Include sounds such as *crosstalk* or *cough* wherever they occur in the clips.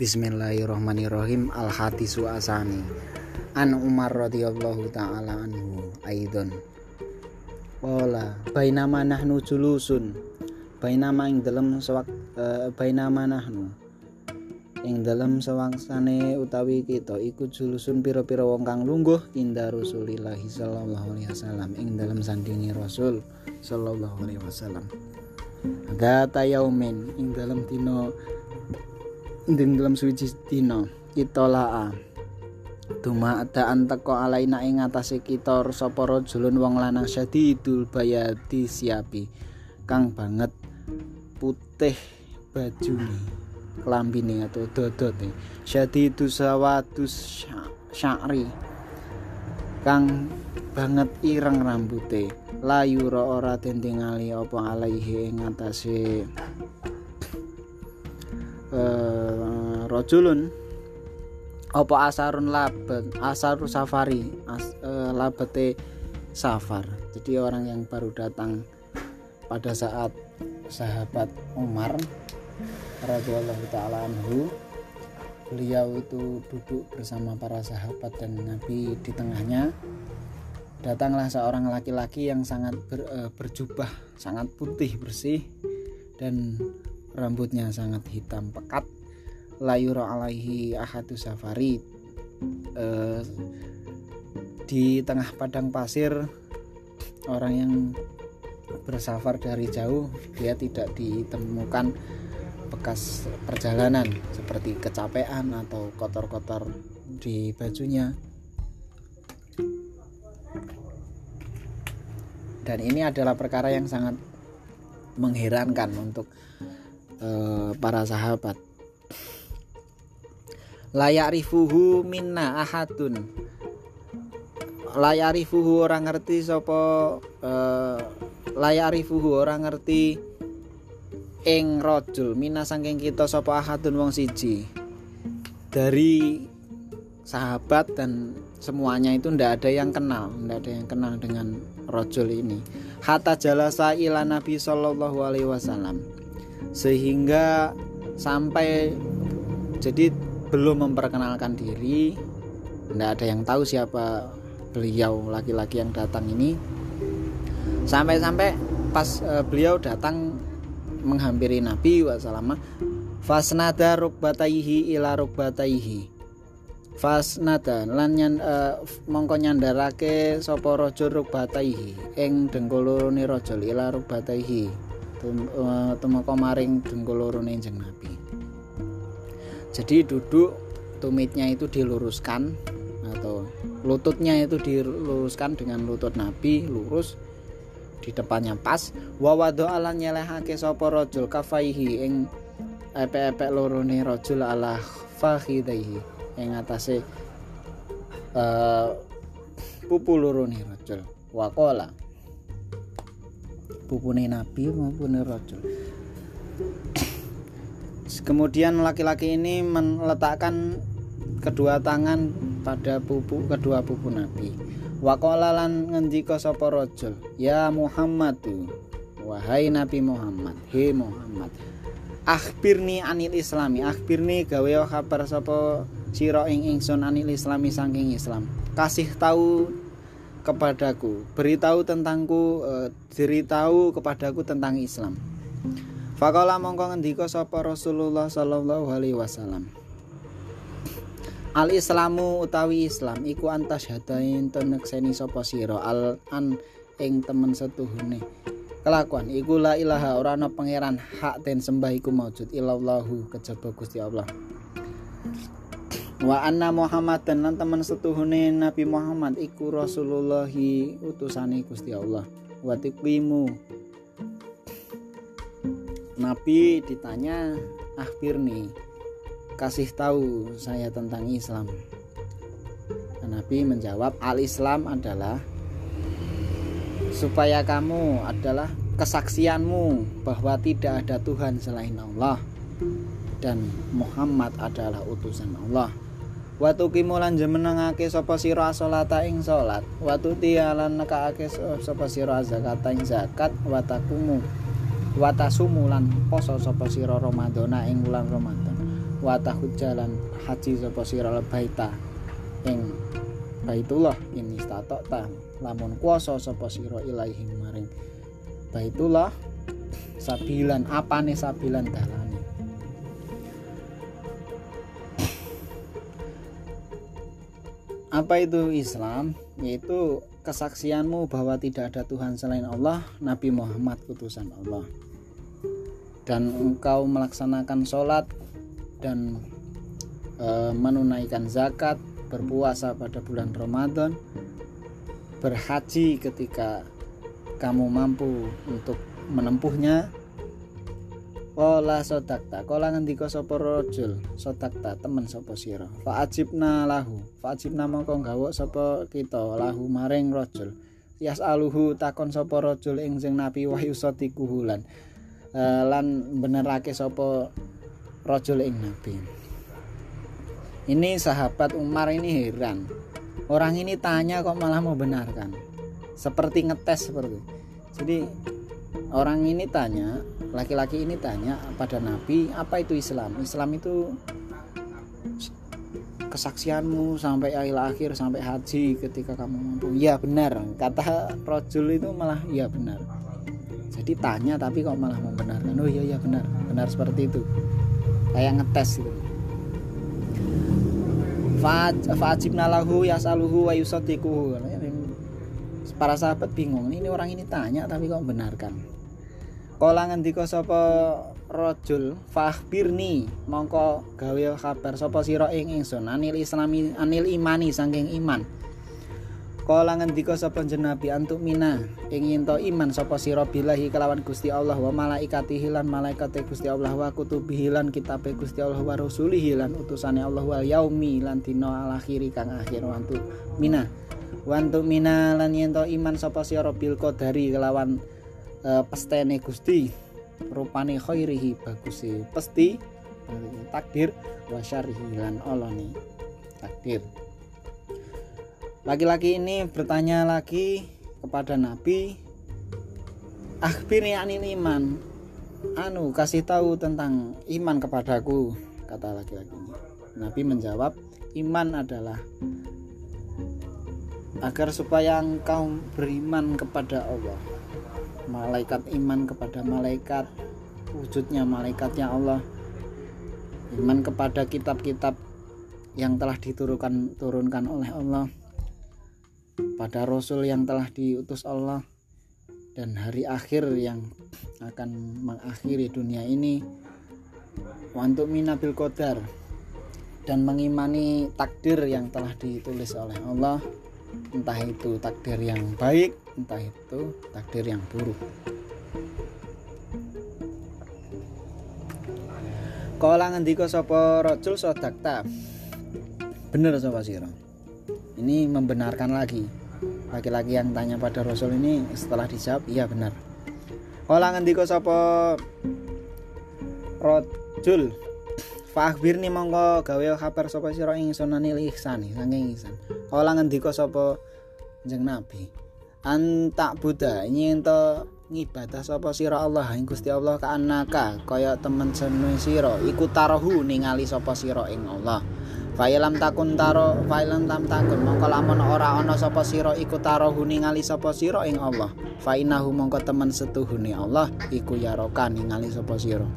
Bismillahirrahmanirrahim. Al hadisu asani. An Umar radhiyallahu taala anhu aidon Qala bainama nahnu julusun. Bainama ing dalem sewak uh, bainama nahnu. Ing dalem sewangsane utawi kita iku julusun pira-pira wong kang lungguh inda Rasulillah sallallahu alaihi wasallam. Ing dalem sandingi Rasul sallallahu alaihi wasallam. Gata yaumin ing dalem dina ing dalam suci dina kita laa Tuma ada anteko alaina ing atase kita sapa rajulun wong lanang syadidul bayati siapi. Kang banget putih bajune klambine atau dodote syadidu sawadus sya'ri. Kang banget ireng rambute. Layu ora den tingali apa alaihi ing atase uh, rojulun. Apa asarun labat asarun safari? As, uh, labete safar. Jadi orang yang baru datang pada saat sahabat Umar radhiyallahu taala anhu beliau itu duduk bersama para sahabat dan Nabi di tengahnya. Datanglah seorang laki-laki yang sangat ber, uh, berjubah sangat putih bersih dan rambutnya sangat hitam pekat. Layuro alaihi ahadu safari. Uh, di tengah padang pasir orang yang bersafar dari jauh dia tidak ditemukan bekas perjalanan seperti kecapean atau kotor-kotor di bajunya. Dan ini adalah perkara yang sangat mengherankan untuk uh, para sahabat. Layak rifuhu minna ahadun. Layak rifuhu orang ngerti sopo uh, layak rifuhu orang ngerti ing rojul mina sangking kita sopo ahadun wong siji. Dari sahabat dan semuanya itu ndak ada yang kenal ndak ada yang kenal dengan rojul ini. Hatta jalasa ila nabi sallallahu alaihi wasallam sehingga sampai jadi belum memperkenalkan diri tidak ada yang tahu siapa beliau laki-laki yang datang ini. Sampai-sampai pas e, beliau datang menghampiri Nabi wasallam fasnada rukbataihi ila rukbataihi. Fasnada lan nyan, e, mongko nyandarake sapa raja rukbataihi ing dengkul ni raja ila rukbataihi tumeka maring dengkul lorone Kanjeng Nabi. Jadi duduk tumitnya itu diluruskan atau lututnya itu diluruskan dengan lutut Nabi lurus di depannya pas wa wado ala nyelehake sapa rajul kafaihi ing epek-epek lorone rajul ala fakhidaihi ing atase uh, pupu lorone rajul waqala pupune nabi maupun rojul *coughs* kemudian laki-laki ini meletakkan kedua tangan pada pupu kedua pupu nabi. Wakola lan ngendika sapa rajul ya Muhammadu wahai Nabi Muhammad he Muhammad akhbirni anil islami. Akhbirni gawe kabar sapa sira ing ingsun anil islami saking Islam. Kasih tahu kepadaku. Beritahu tentangku beritahu kepadaku tentang Islam. Fakola mongko ngendika sapa Rasulullah sallallahu alaihi wasallam. Al Islamu utawi Islam iku antas hadain tenekseni sapa sira? Al an ing temen setuhune. Kelakuan iku la ilaha ora ana pangeran hak ten sembah iku maujud illallahu kejaba Gusti Allah wa anna Muhammad dan teman setuhune Nabi Muhammad iku Rasulullahi utusane Gusti Allah. Wa tiqimu. Nabi ditanya nih kasih tahu saya tentang Islam. Nabi menjawab al-Islam adalah supaya kamu adalah kesaksianmu bahwa tidak ada Tuhan selain Allah. Dan Muhammad adalah utusan Allah Watu kimulan jemenengake sapa sira salata ing salat. Watu tialan nekake sapa sira zakata ing zakat watakumu. Watasumu lan poso sapa sira Ramadhana ing wulan Ramadan. wa jalan haji sapa sira baita ing Baitullah ini statok ta lamun kuasa sapa sira ilahi maring Baitullah sabilan apane sabilan dalane apa itu Islam yaitu kesaksianmu bahwa tidak ada Tuhan selain Allah Nabi Muhammad utusan Allah dan engkau melaksanakan sholat dan e, menunaikan zakat berpuasa pada bulan Ramadan, berhaji ketika kamu mampu untuk menempuhnya. Kola sodakta, kola ngendika sapa rajul, sodakta temen sapa sira. Fa ajibna lahu, fa ajibna mongko gawa sapa kita lahu maring rajul. Yas aluhu takon sapa rajul ing sing nabi wahyu sadiku lan uh, lan benerake sapa rajul ing nabi. Ini sahabat Umar ini heran. Orang ini tanya kok malah mau benarkan. Seperti ngetes seperti. Jadi orang ini tanya, laki-laki ini tanya pada Nabi, apa itu Islam? Islam itu kesaksianmu sampai akhir akhir sampai haji ketika kamu mampu. Ya benar. Kata Rojul itu malah ya benar. Jadi tanya tapi kok malah membenarkan. Oh iya iya benar. Benar seperti itu. Kayak ngetes gitu fajibna lahu yasaluhu wa yusaddiquhu para sahabat bingung ini orang ini tanya tapi kok benarkan? Kala ngendika sapa rajul fahbirni mongko gawe kabar sapa sira ing ingsun anil islami anil imani saking iman. Kala ngendika sapa jenabi antuk mina ingin to iman sapa sira billahi kelawan Gusti Allah wa malaikatihi lan malaikate Gusti Allah wa kutubihi lan kitabe Gusti Allah wa rasulihi lan utusane Allah wal yaumi lan dina al akhiri kang akhir wantu mina wantu mina lan yen to iman sapa sira bil qadari kelawan uh, pestene Gusti rupane khairihi bagusi pesti takdir wa syarrihi lan olone takdir Laki-laki ini bertanya lagi kepada Nabi, "Akhbirni anil iman." Anu, kasih tahu tentang iman kepadaku, kata laki-laki ini. Nabi menjawab, "Iman adalah agar supaya engkau beriman kepada Allah." Malaikat iman kepada malaikat, wujudnya malaikatnya Allah. Iman kepada kitab-kitab yang telah diturunkan turunkan oleh Allah. Pada Rasul yang telah diutus Allah. Dan hari akhir yang akan mengakhiri dunia ini. Untuk minabil qadar. Dan mengimani takdir yang telah ditulis oleh Allah entah itu takdir yang baik entah itu takdir yang buruk. Kala ngendika sapa rajul sodakta bener sapa sira? Ini membenarkan lagi. Laki-laki yang tanya pada Rasul ini setelah dijawab iya benar. Kala ngendika sapa Rajul Fahbirni mongko gawe kabar sapa sira ing sunanil ihsan saking ihsan. Kala ngendika sapa jeneng Nabi? Antak Buddha nyento ngibadah sapa sira Allah ing Gusti Allah ka anaka kaya temen seneng sira. Iku tarahu ningali sapa sira ing Allah. Failam takun taro failam tam takun. Mongko lamun ora ana sapa sira iku taro ningali sapa sira ing Allah. Fainahu mongko temen setuhune Allah iku yaroka ningali sapa sira.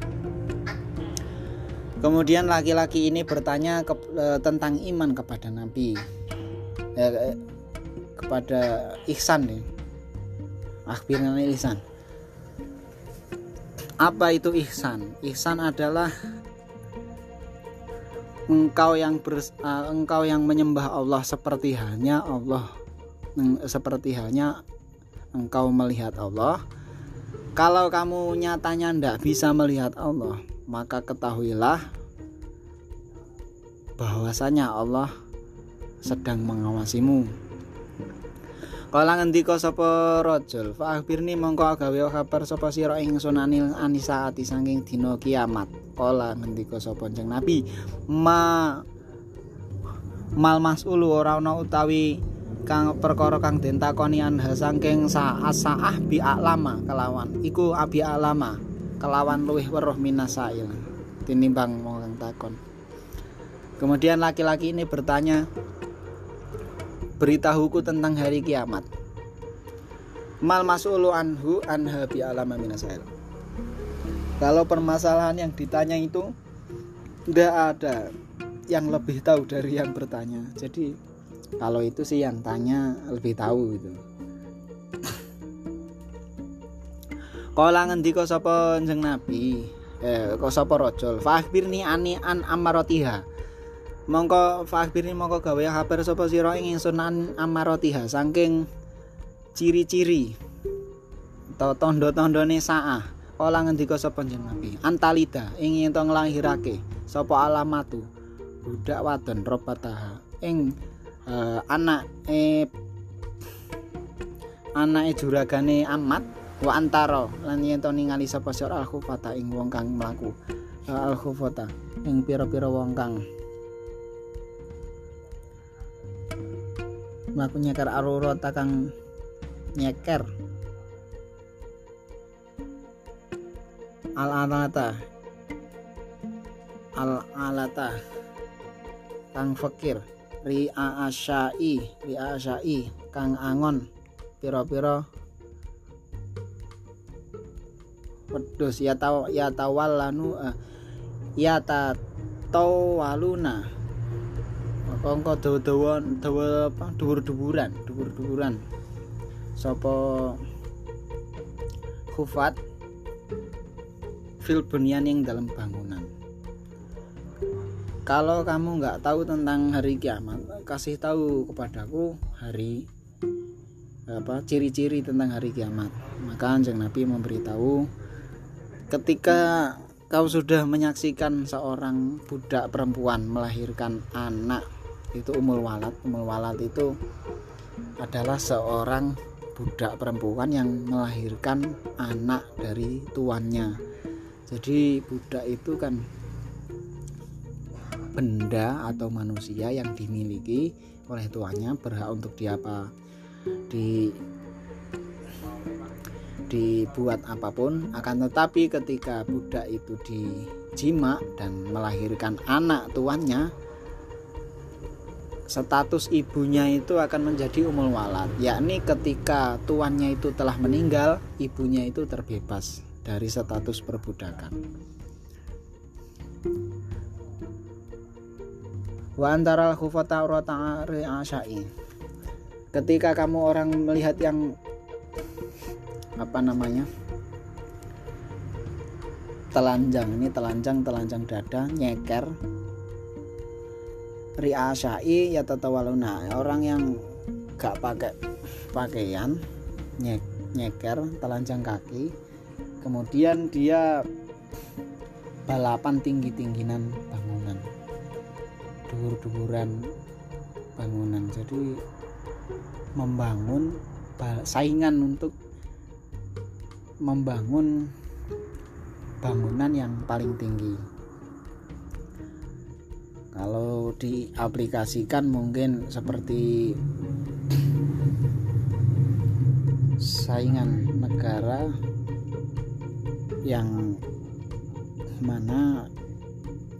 Kemudian laki-laki ini bertanya ke, e, tentang iman kepada Nabi. E, e, kepada ihsan nih. Akhirnya ihsan. Apa itu ihsan? Ihsan adalah engkau yang ber, uh, engkau yang menyembah Allah seperti halnya Allah seperti halnya engkau melihat Allah kalau kamu nyatanya tidak bisa melihat Allah maka ketahuilah bahwasanya Allah sedang mengawasimu. Kala ngendika sapa rajul, fa akhbirni mongko gawe kabar sapa sira ing sunanil anisaati saking dina kiamat. Kala ngendika sapa jeneng Nabi, ma mal masulu ora ana utawi kang perkara kang den takoni anha saking saah bi alama kelawan. Iku abi alama kelawan luwih weruh minasail tinimbang wong takon. Kemudian laki-laki ini bertanya beritahuku tentang hari kiamat. Mal mas'ulu anhu anha bi alama minasail kalau permasalahan yang ditanya itu tidak ada yang lebih tahu dari yang bertanya. Jadi kalau itu sih yang tanya lebih tahu gitu Kala ngendika sapa Kanjeng Nabi, eh kok sapa rajul, "Fakhbirni ani an amarotiha." Mongko fakhbirni mongko gawe kabar sapa sira ing ingsun an amarotiha saking ciri-ciri atau tondo-tondone saah. Kala ngendika sapa Kanjeng Nabi, "Antalida ing yen nglahirake sapa alamatu? Budak wadon robataha ing uh, anak eh anake juragane amat wa antara lan yen to ningali sapa sira al khufata ing wong kang mlaku. Al khufata ing pira-pira wong kang. Mlaku nyeker arurata kang nyeker. Al alata al alata kang fakir. Ri asyai ri asyai kang angon. Pira-pira wedhus ya taw ya tawallanu uh, ya ta tawaluna kongko dawa-dawa dawa apa dhuwur-dhuwuran dhuwur-dhuwuran. Sapa khufat fil bunyan yang dalam bangunan. Kalau kamu nggak tahu tentang hari kiamat kasih tahu kepadaku hari apa ciri-ciri tentang hari kiamat. Maka anjing nabi memberitahu ketika kau sudah menyaksikan seorang budak perempuan melahirkan anak itu umul walad. Umul walad itu adalah seorang budak perempuan yang melahirkan anak dari tuannya. Jadi budak itu kan benda atau manusia yang dimiliki oleh tuannya berhak untuk diapa di dibuat apa pun akan tetapi ketika budak itu dijima dan melahirkan anak tuannya status ibunya itu akan menjadi umul walad yakni ketika tuannya itu telah meninggal ibunya itu terbebas dari status perbudakan. Wa antara ketika kamu orang melihat yang apa namanya telanjang. Ini telanjang telanjang dada nyeker. Riasai ya tetawaluna orang yang gak pakai pakaian nyek, nyeker telanjang kaki kemudian dia balapan tinggi tingginan bangunan. Dhuwur-dhuwuran bangunan. Jadi membangun saingan untuk membangun bangunan yang paling tinggi. Kalau diaplikasikan mungkin seperti saingan negara yang mana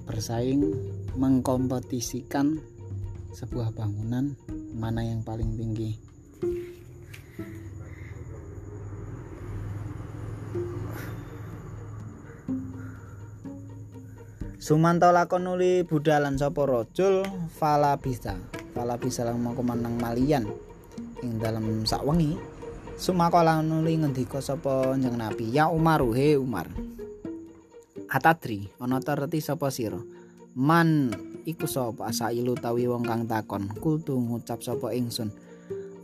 bersaing mengkompetisikan sebuah bangunan mana yang paling tinggi Sumanto lakon nuli budalan sapa rajul fala bisa. Fala bisa lang mangko menang malian ing dalam sakwengi. Sumakola nuli ngendika sapa Kanjeng Nabi, "Ya Umar, he Umar." Atadri, ana terti sapa sira? Man iku sapa asailu tawi wong kang takon. Kultu ngucap sapa ingsun.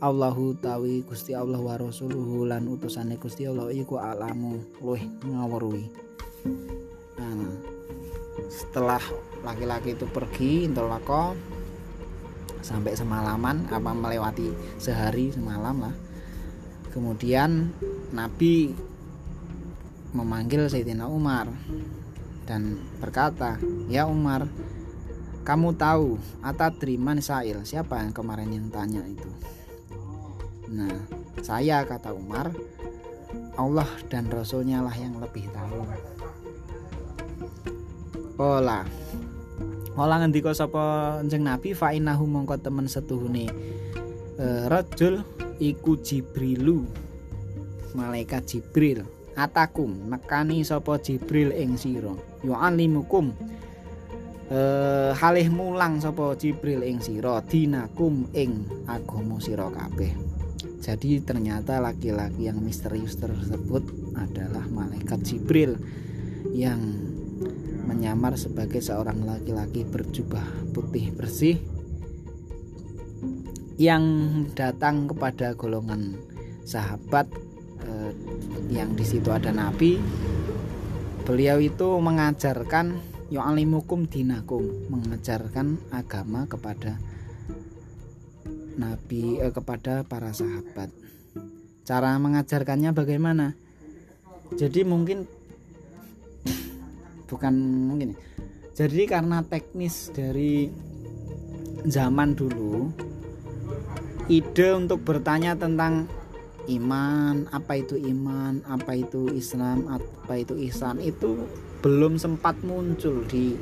Allahu tawi Gusti Allah wa rasuluhu lan utusane Gusti Allah iku alamu luih ngawruhi. Setelah laki-laki itu pergi intolako sampai semalaman apa melewati sehari semalam lah. Kemudian Nabi memanggil Sayyidina Umar dan berkata ya Umar kamu tahu Atadri man Sa'il? Siapa yang kemarin yang tanya itu? Nah saya kata Umar Allah dan Rasulnya lah yang lebih tahu Kola Ola ngendika sapa Kanjeng Nabi fa innahu mongko temen setuhune. E, rajul iku Jibrilu malaikat Jibril. Atakum nekani sapa Jibril ing sira. Yu'allimukum eh halih mulang sapa Jibril ing sira. Dinakum ing agama sira kabeh. Jadi ternyata laki-laki yang misterius tersebut adalah malaikat Jibril yang menyamar sebagai seorang laki-laki berjubah putih bersih yang datang kepada golongan sahabat eh, yang di situ ada nabi. Beliau itu mengajarkan yu'alimukum dinakum mengajarkan agama kepada nabi eh, kepada para sahabat. Cara mengajarkannya bagaimana? Jadi mungkin bukan mungkin jadi karena teknis dari zaman dulu ide untuk bertanya tentang iman apa itu iman apa itu Islam apa itu ihsan itu belum sempat muncul di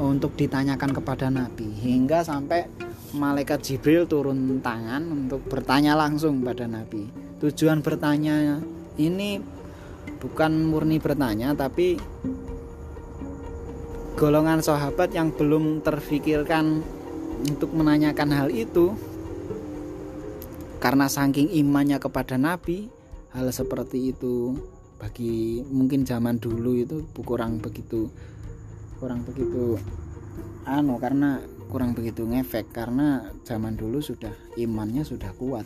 untuk ditanyakan kepada Nabi. Hingga sampai malaikat Jibril turun tangan untuk bertanya langsung pada Nabi. Tujuan bertanya ini bukan murni bertanya tapi golongan sahabat yang belum terfikirkan untuk menanyakan hal itu karena saking imannya kepada Nabi hal seperti itu bagi mungkin zaman dulu itu kurang begitu kurang begitu anu karena kurang begitu ngefek karena zaman dulu sudah imannya sudah kuat.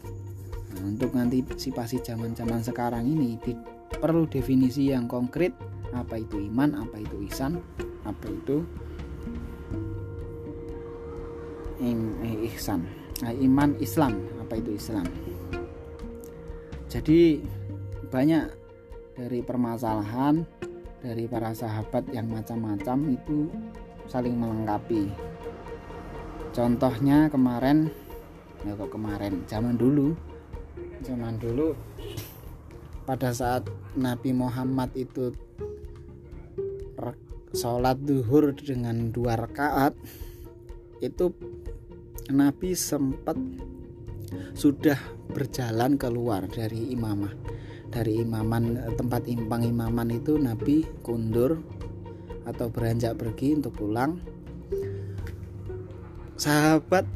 Nah, untuk antisipasi zaman-zaman sekarang ini di, perlu definisi yang konkret apa itu iman apa itu isan apa itu? Eh, ihsan. Nah, iman Islam. Apa itu Islam? Jadi banyak dari permasalahan dari para sahabat yang macam-macam itu saling melengkapi. Contohnya kemarin ya kok kemarin? Zaman dulu. Zaman dulu pada saat Nabi Muhammad itu sholat duhur dengan dua rakaat itu Nabi sempat sudah berjalan keluar dari imamah. Dari imaman tempat impang imaman itu Nabi kundur atau beranjak pergi untuk pulang. Sahabat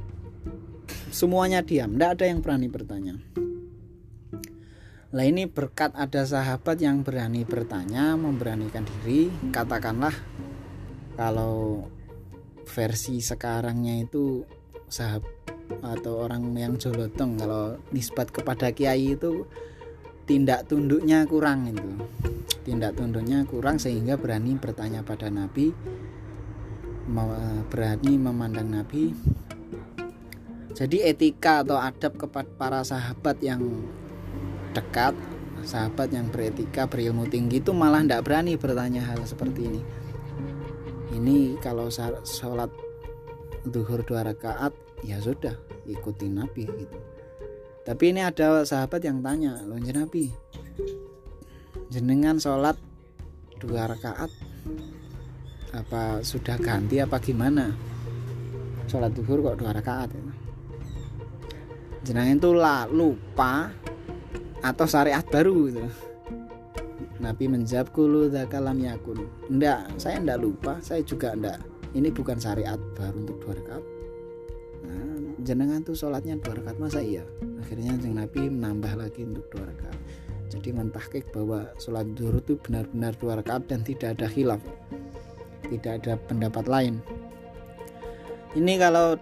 semuanya diam tidak ada yang berani bertanya Nah ini berkat ada sahabat yang berani bertanya, memberanikan diri, katakanlah kalau versi sekarangnya itu sahabat atau orang yang jolotong kalau nisbat kepada kiai itu tindak tunduknya kurang itu. Tindak tunduknya kurang sehingga berani bertanya pada nabi berani memandang nabi. Jadi etika atau adab kepada para sahabat yang dekat sahabat yang beretika berilmu tinggi itu malah tidak berani bertanya hal seperti ini. Ini kalau sholat duhur dua rakaat ya sudah ikuti nabi gitu. Tapi ini ada sahabat yang tanya loh nabi jenengan sholat dua rakaat apa sudah ganti apa gimana? Sholat duhur kok dua rakaat jenengan itu lupa atau syariat baru gitu. Nabi menjawab kulu kalam yakun. Enggak, saya enggak lupa, saya juga enggak. Ini bukan syariat baru untuk dua rakaat. Nah, jenengan tuh sholatnya dua rakaat masa iya? Akhirnya jeng Nabi menambah lagi untuk dua rakaat. Jadi mentahkik bahwa sholat duhur itu benar-benar dua rakaat dan tidak ada khilaf, tidak ada pendapat lain. Ini kalau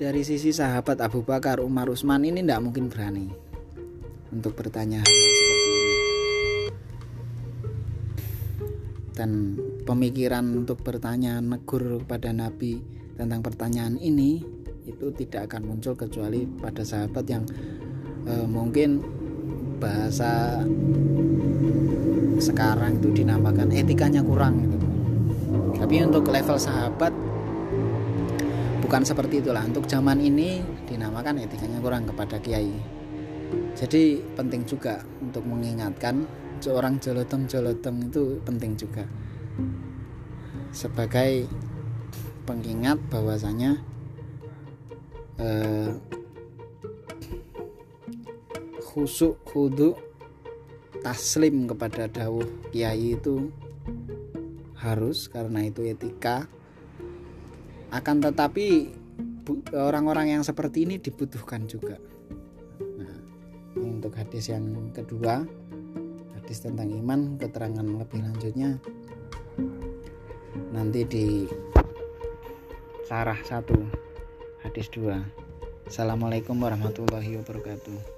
dari sisi sahabat Abu Bakar, Umar, Usman ini tidak mungkin berani untuk bertanya hal seperti ini dan pemikiran untuk bertanya negur kepada Nabi tentang pertanyaan ini itu tidak akan muncul kecuali pada sahabat yang e, mungkin bahasa sekarang itu dinamakan etikanya kurang gitu. Tapi untuk level sahabat bukan seperti itulah. Untuk zaman ini dinamakan etikanya kurang kepada kiai jadi penting juga untuk mengingatkan seorang jolotong-jolotong itu penting juga. Sebagai pengingat bahwasanya eh, khusuk khudu taslim kepada dawuh kiai itu harus karena itu etika. Akan tetapi orang-orang yang seperti ini dibutuhkan juga untuk hadis yang kedua hadis tentang iman keterangan lebih lanjutnya. Nanti di sarah satu hadis dua. Assalamualaikum warahmatullahi wabarakatuh